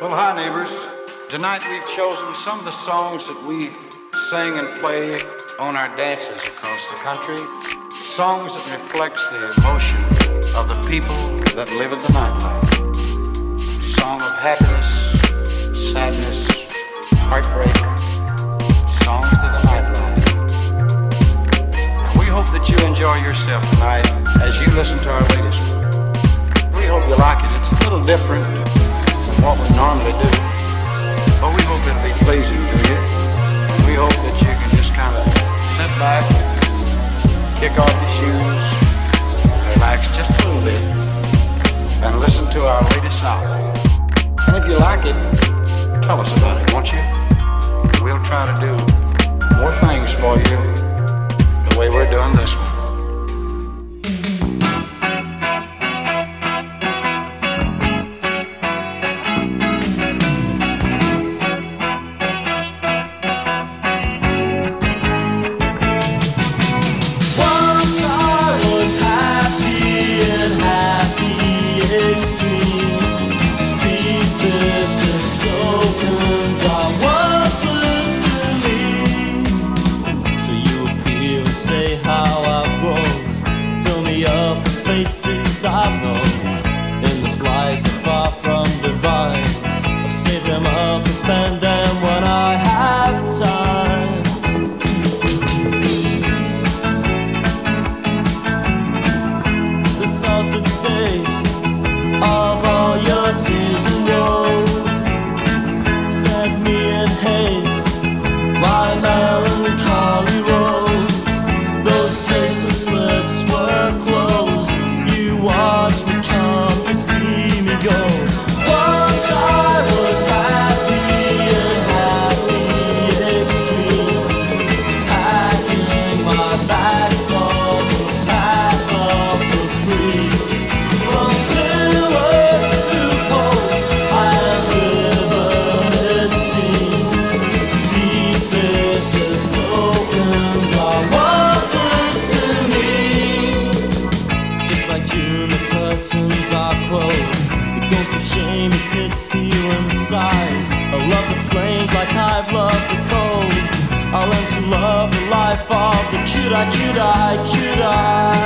Well, hi, neighbors. Tonight we've chosen some of the songs that we sing and play on our dances across the country. Songs that reflects the emotion of the people that live in the nightlife. Song of happiness, sadness, heartbreak. Songs to the nightlife. We hope that you enjoy yourself tonight as you listen to our latest. We hope you like it. It's a little different what we normally do. But we hope it'll be pleasing to you. We hope that you can just kind of sit back, kick off your shoes, relax just a little bit, and listen to our latest album. And if you like it, tell us about it, won't you? We'll try to do more things for you the way we're doing this one. I, could I, could I?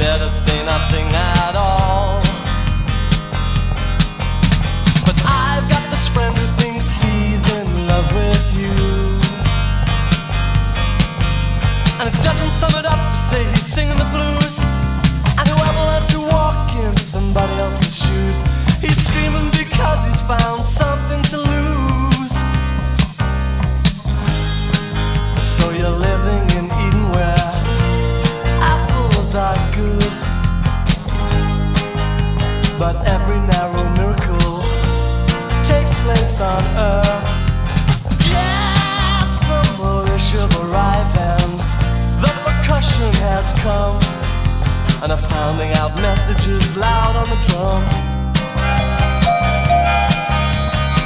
Better say nothing at all. But I've got this friend who thinks he's in love with you. And it doesn't sum it up to say he's singing the blues. And whoever learned to walk in somebody else's shoes, he's screaming because he's found But every narrow miracle takes place on earth. Yes, the militia have arrived and the percussion has come. And are pounding out messages loud on the drum.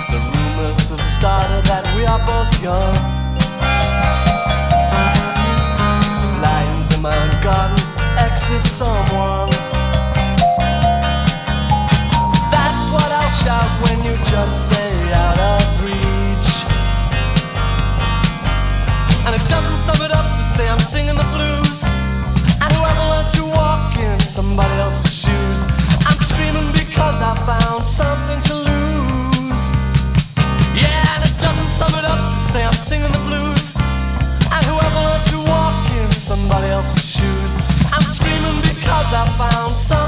The rumors have started that we are both young. Lions in my garden exit someone. Shout when you just say out of reach. And it doesn't sum it up to say I'm singing the blues. And whoever learned to walk in somebody else's shoes, I'm screaming because I found something to lose. Yeah, and it doesn't sum it up to say I'm singing the blues. And whoever learned to walk in somebody else's shoes, I'm screaming because I found something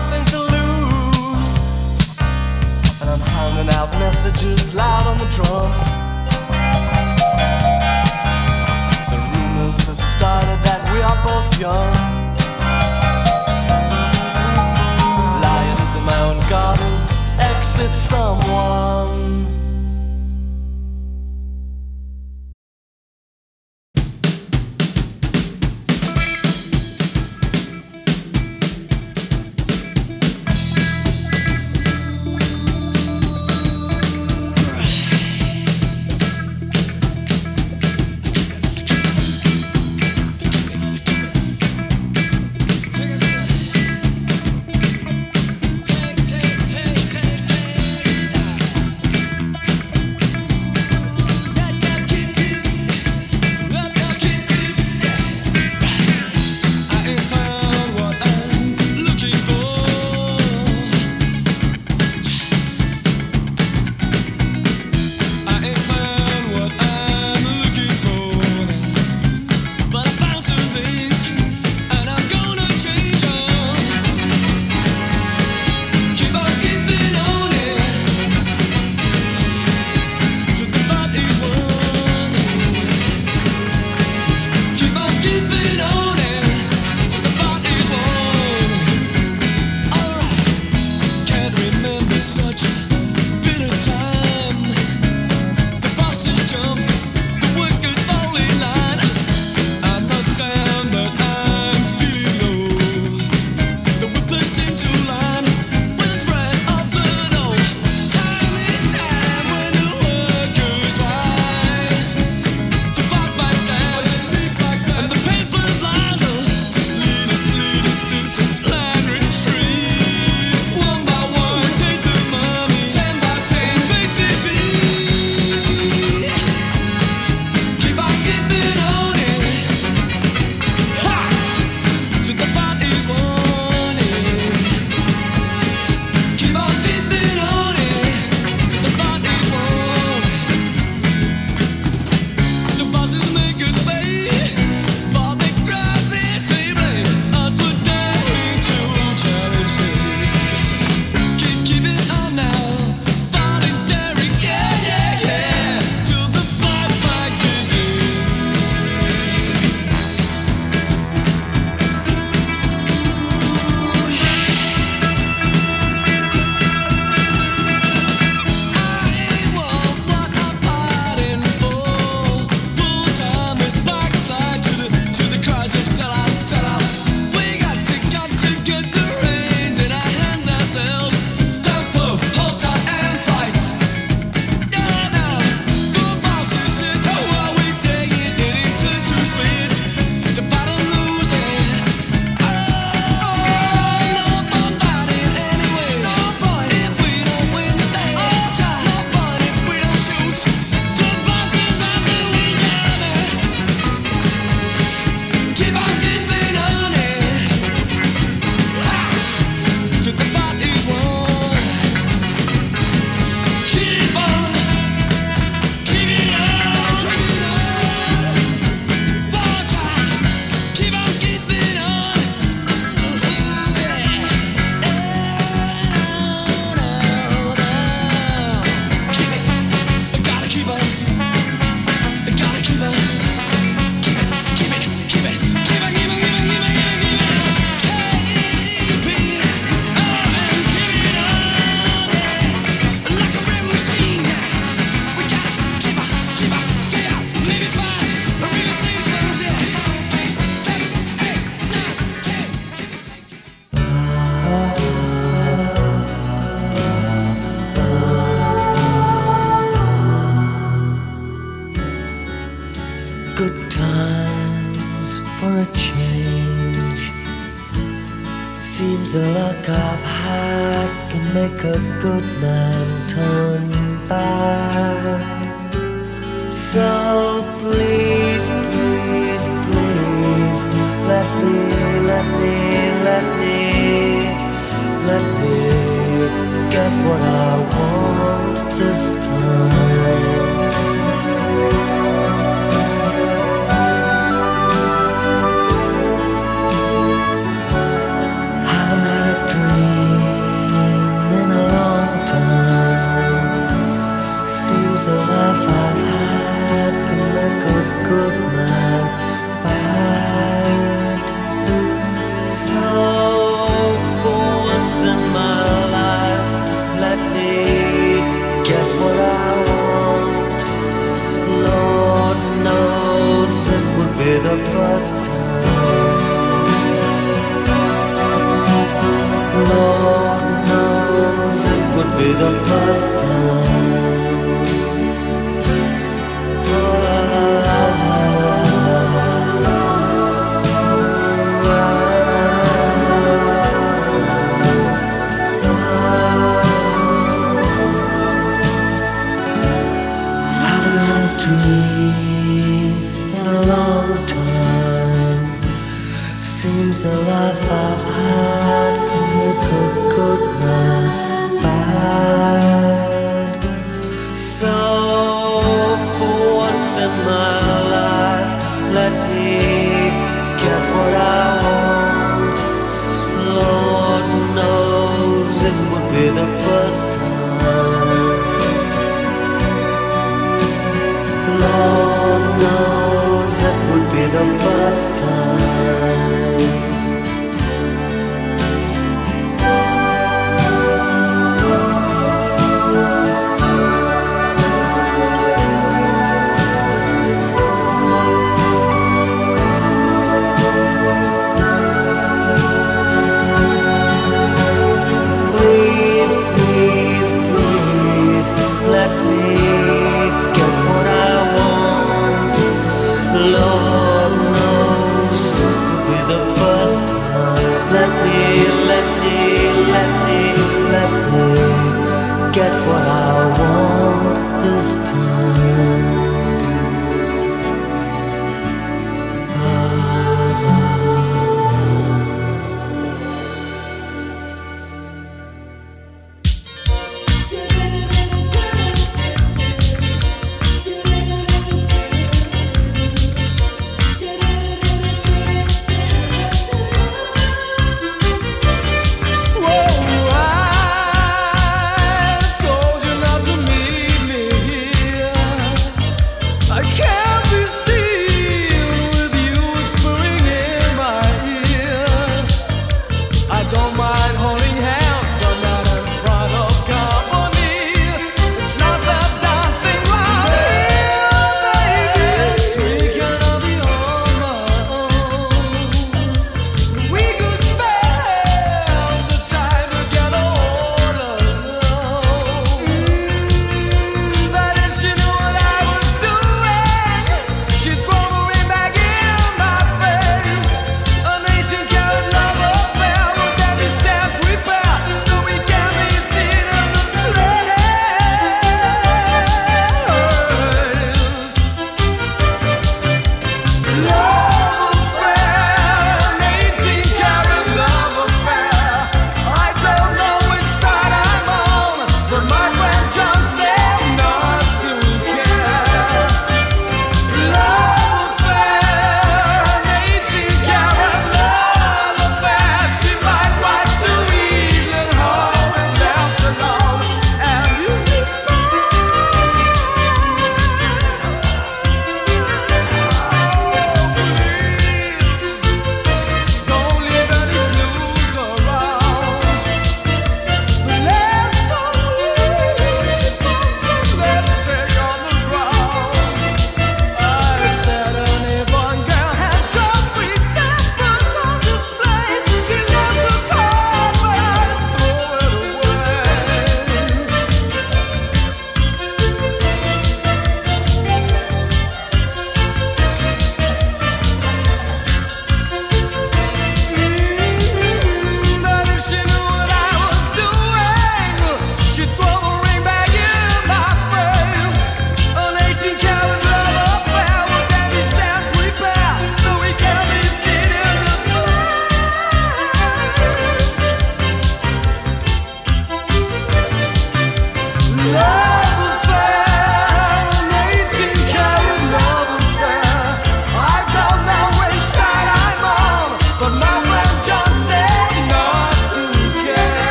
pounding out messages loud on the drum. The rumors have started that we are both young.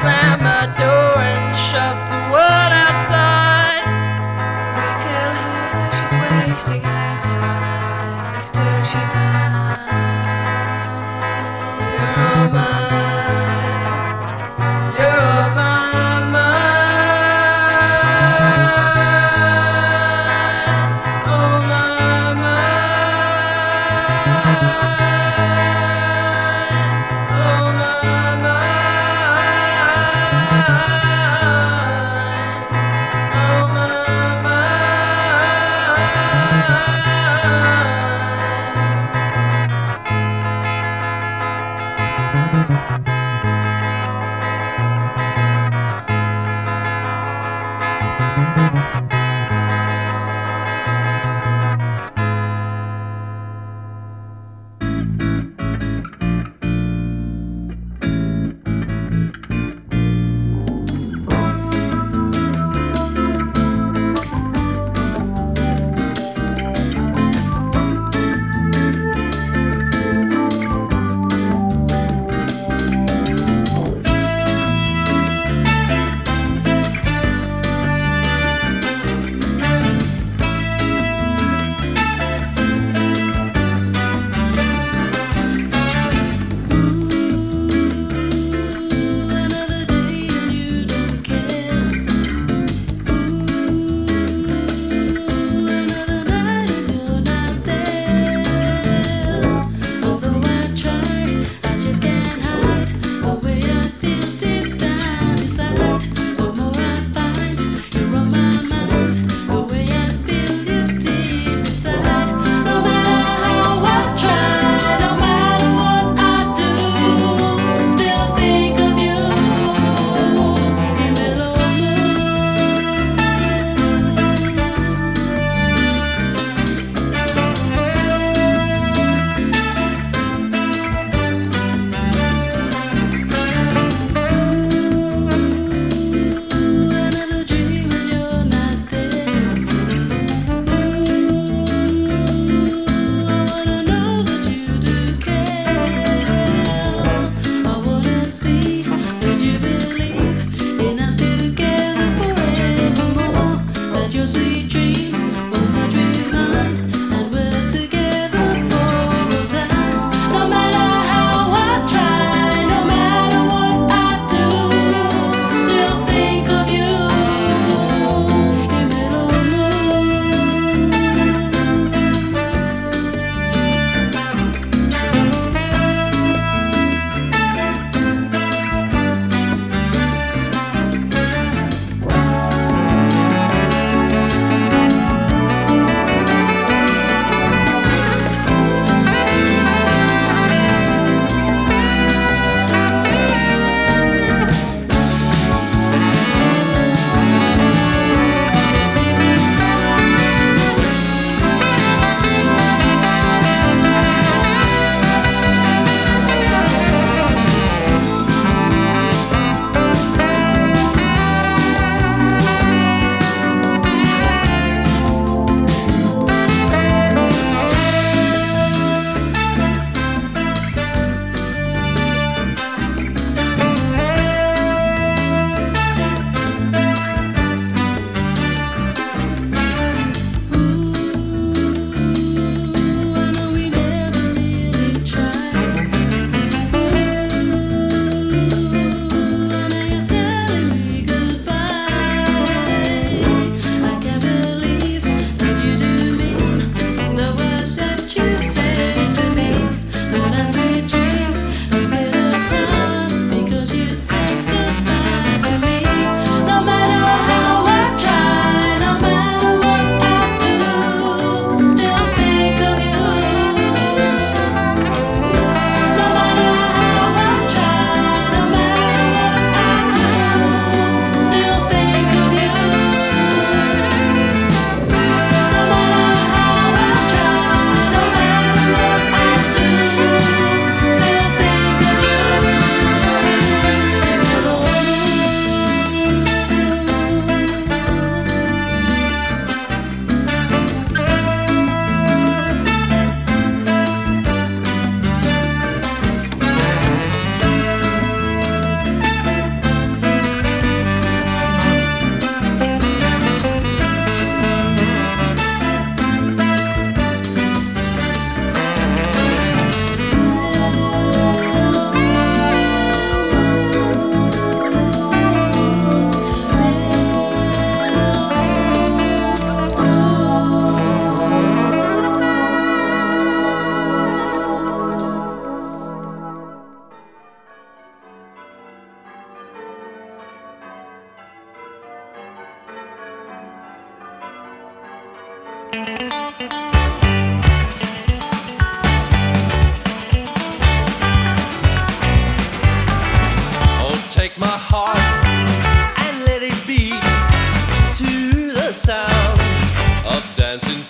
slam my door and shove the world outside. We tell her she's wasting her time, but still she finds. You're my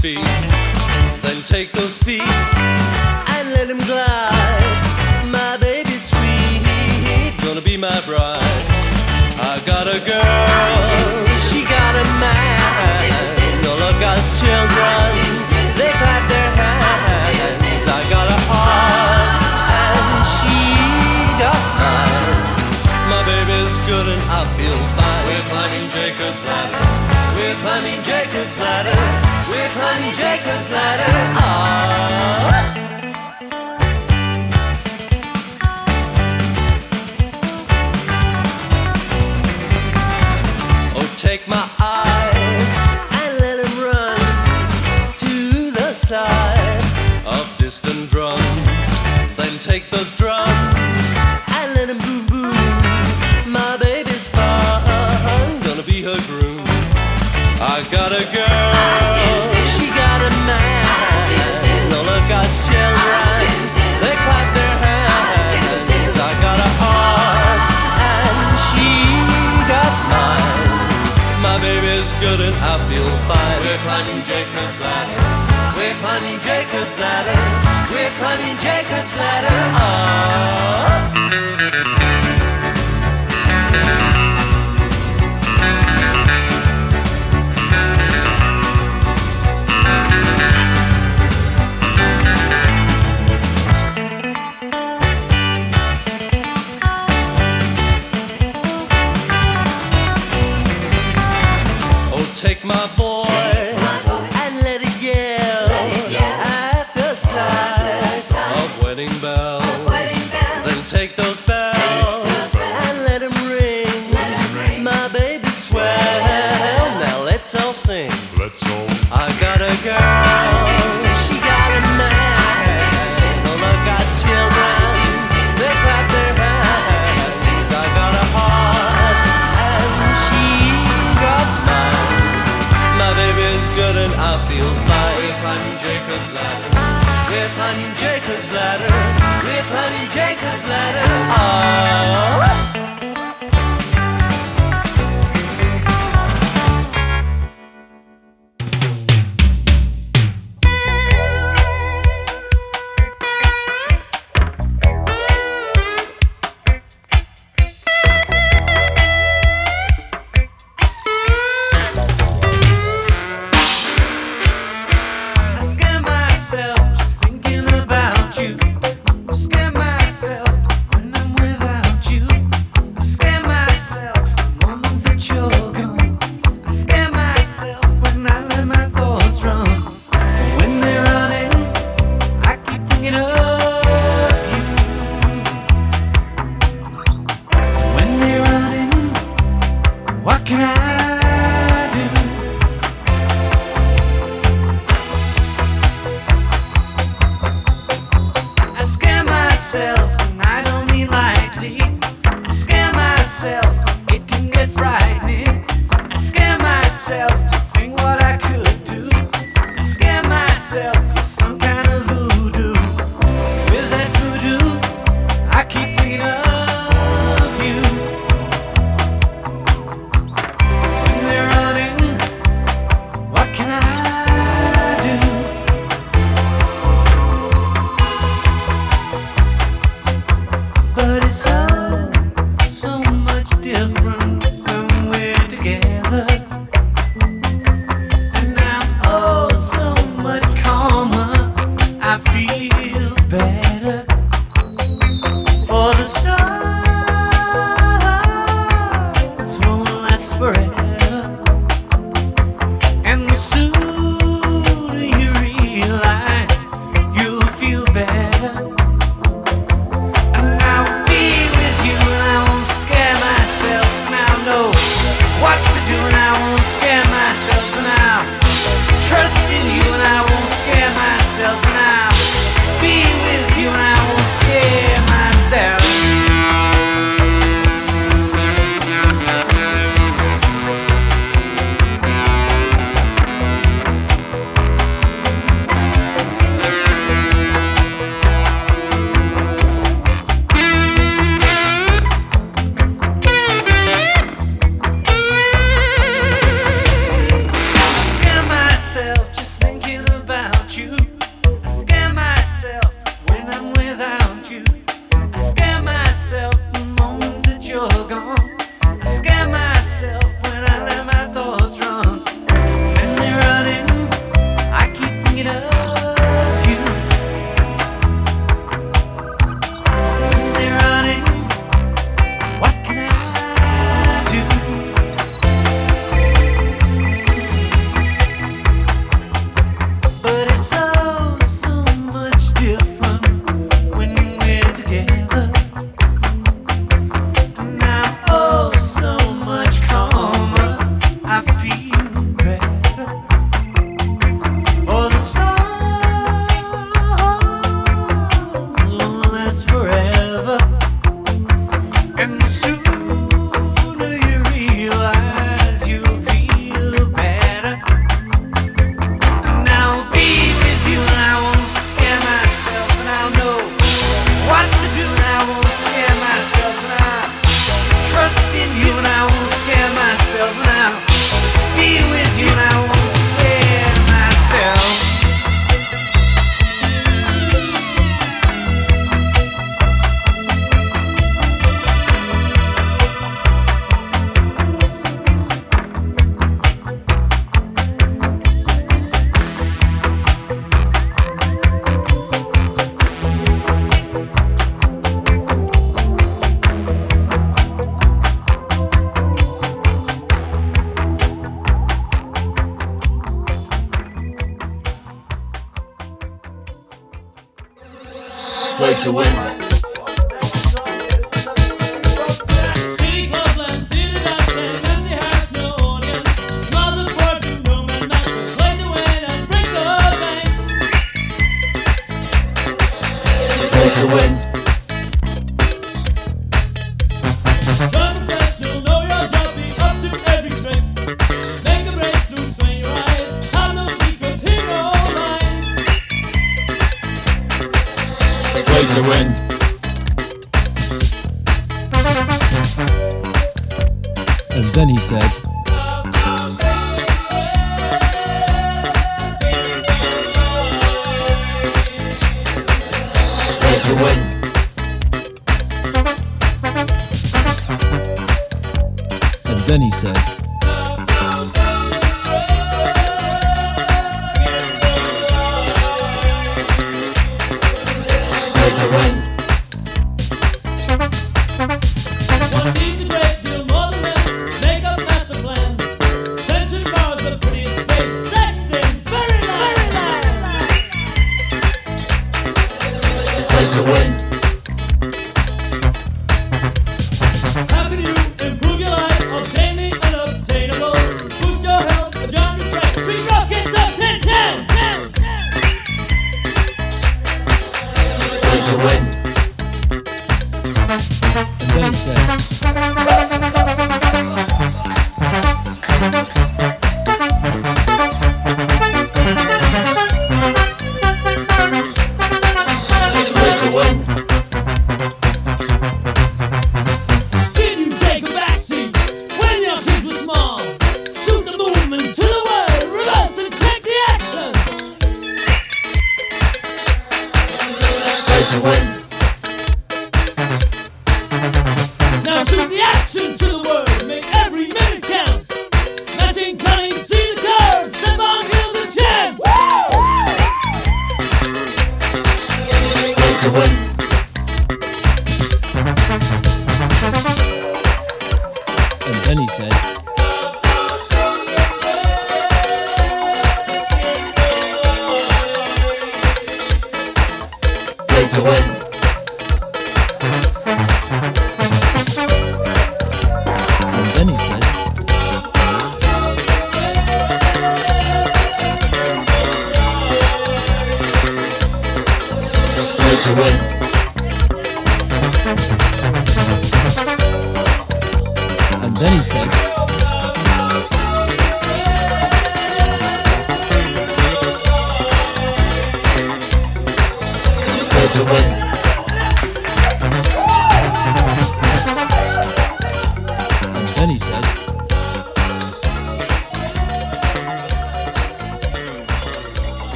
feet. Then take those feet. Jacob's Jacob's ladder.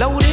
لو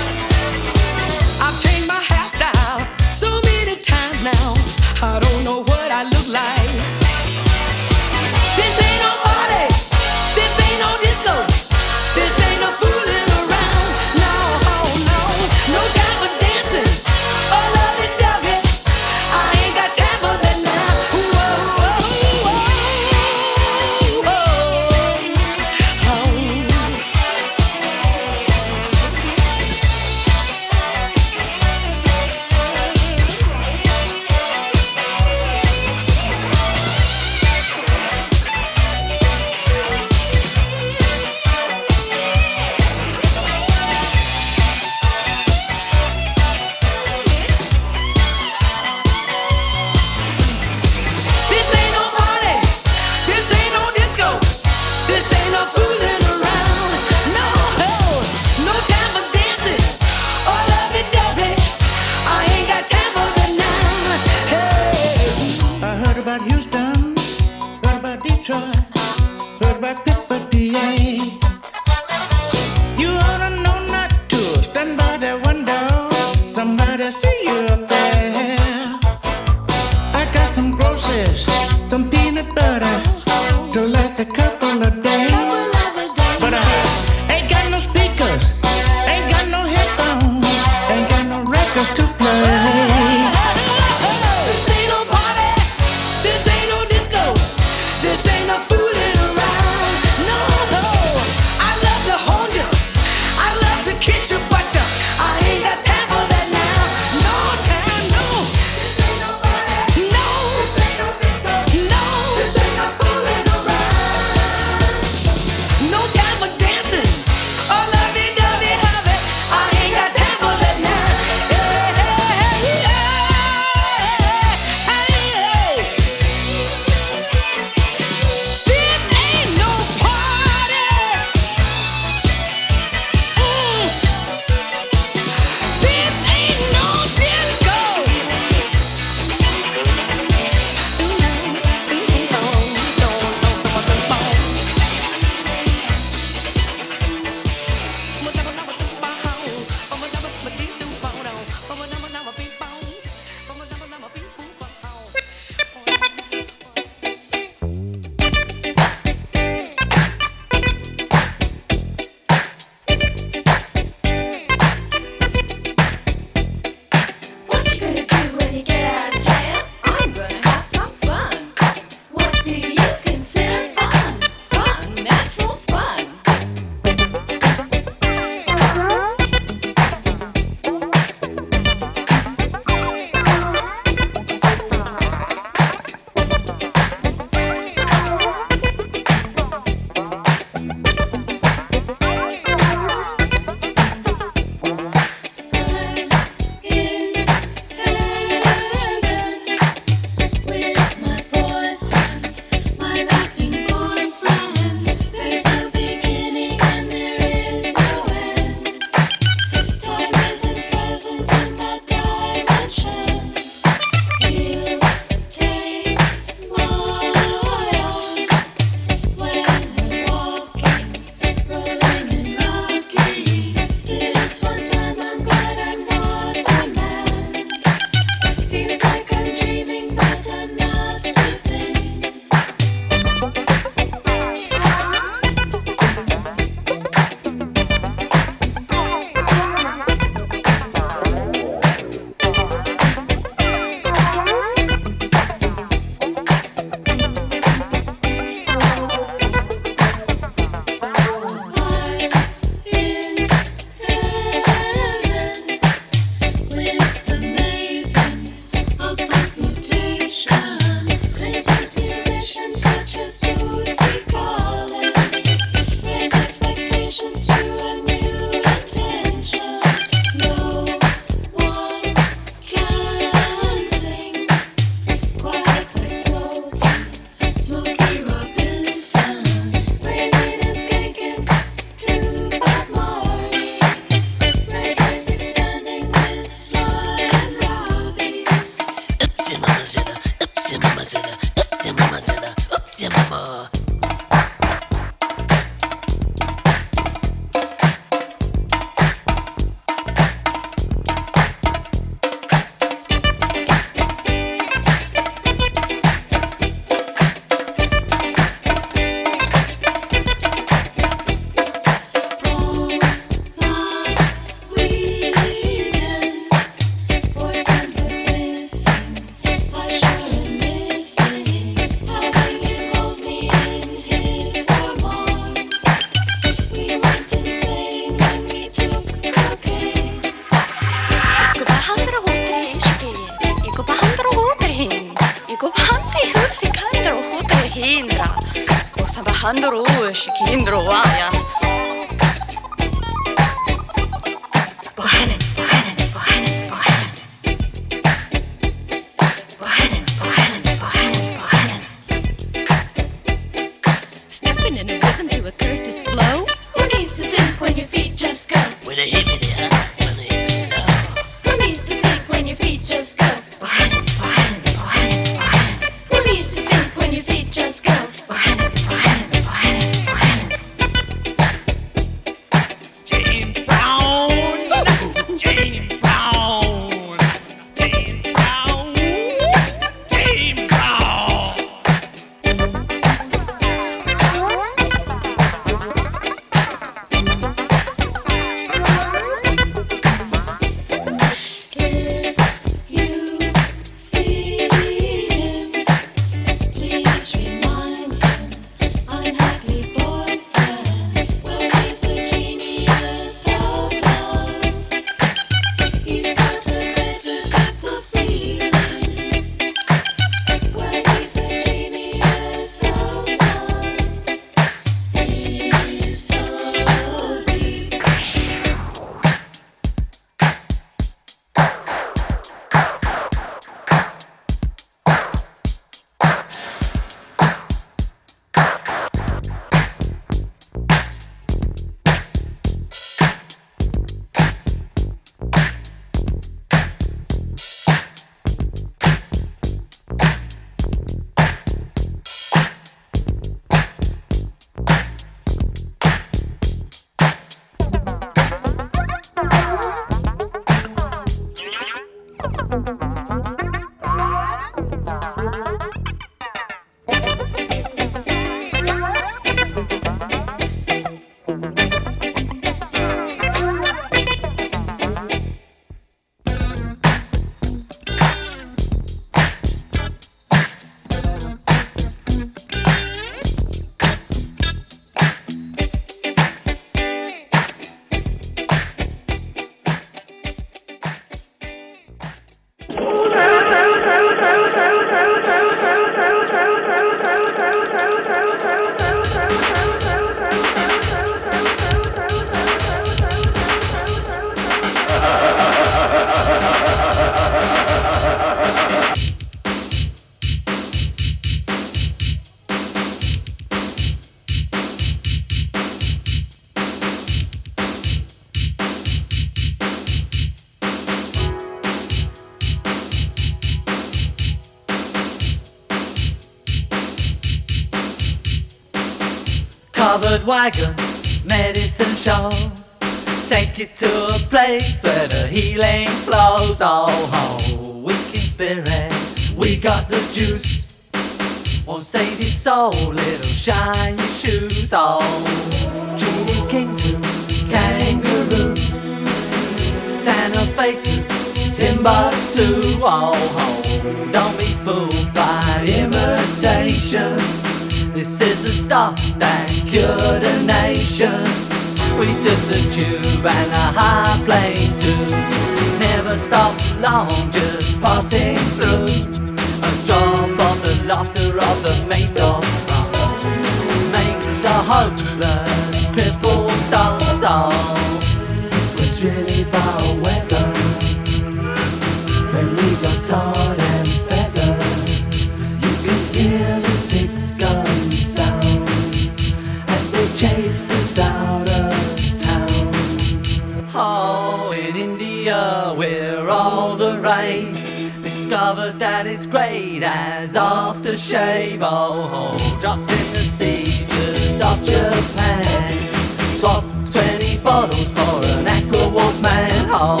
We're all the rage. Discovered that it's great as aftershave. Oh, dropped in the sea just off Japan. Swap 20 bottles for an aqua man. Oh,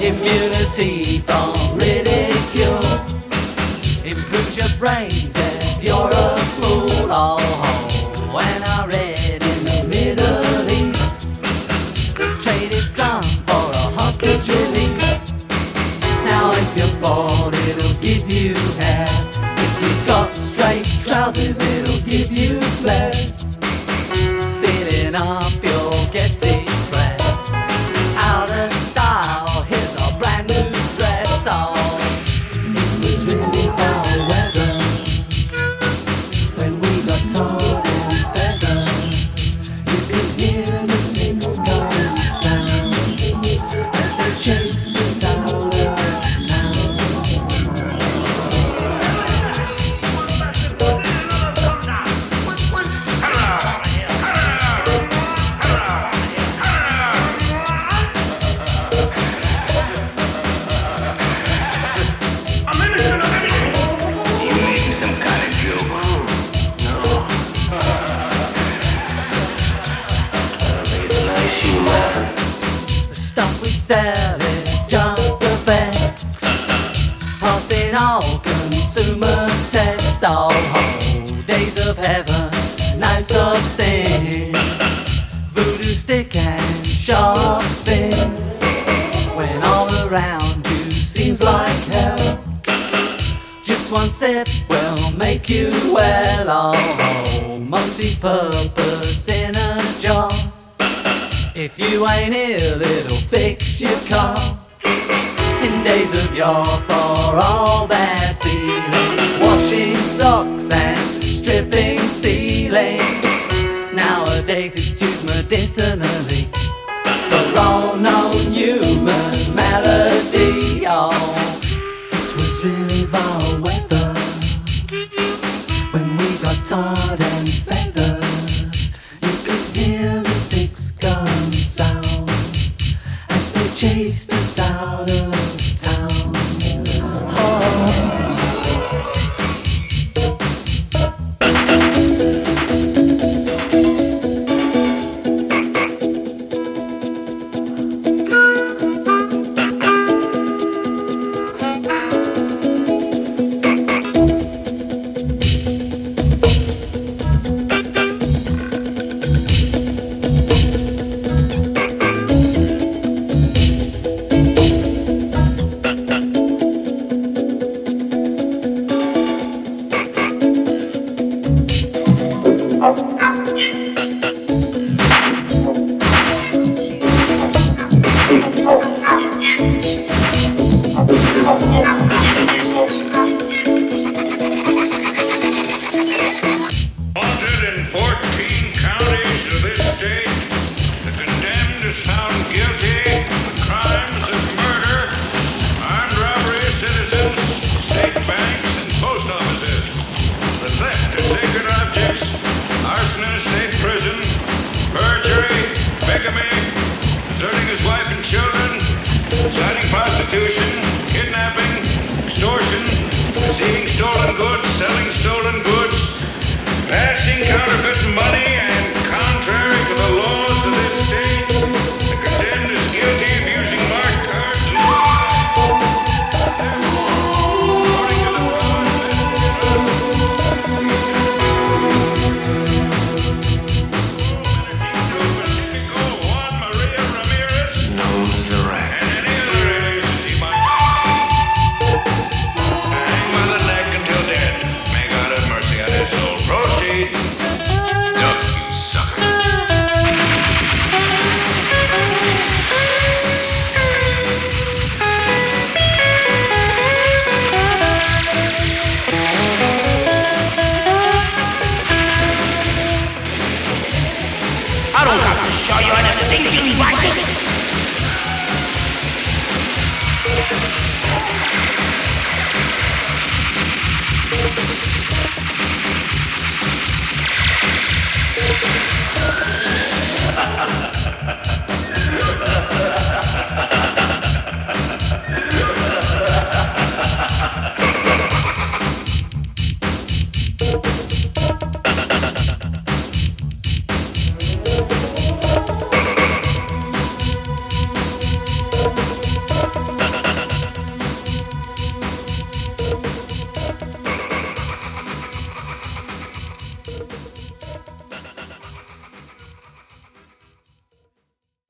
immunity from ridicule. Improves your brains if you're a fool. Oh, you hair. If you've got straight trousers, it'll give you flares. One sip will make you well all multi-purpose in a jar. If you ain't ill, it'll fix your car. In days of yore, for all bad feelings, washing socks and stripping ceilings. Nowadays it's used medicinally for all known human malady. Oh, it was really vile.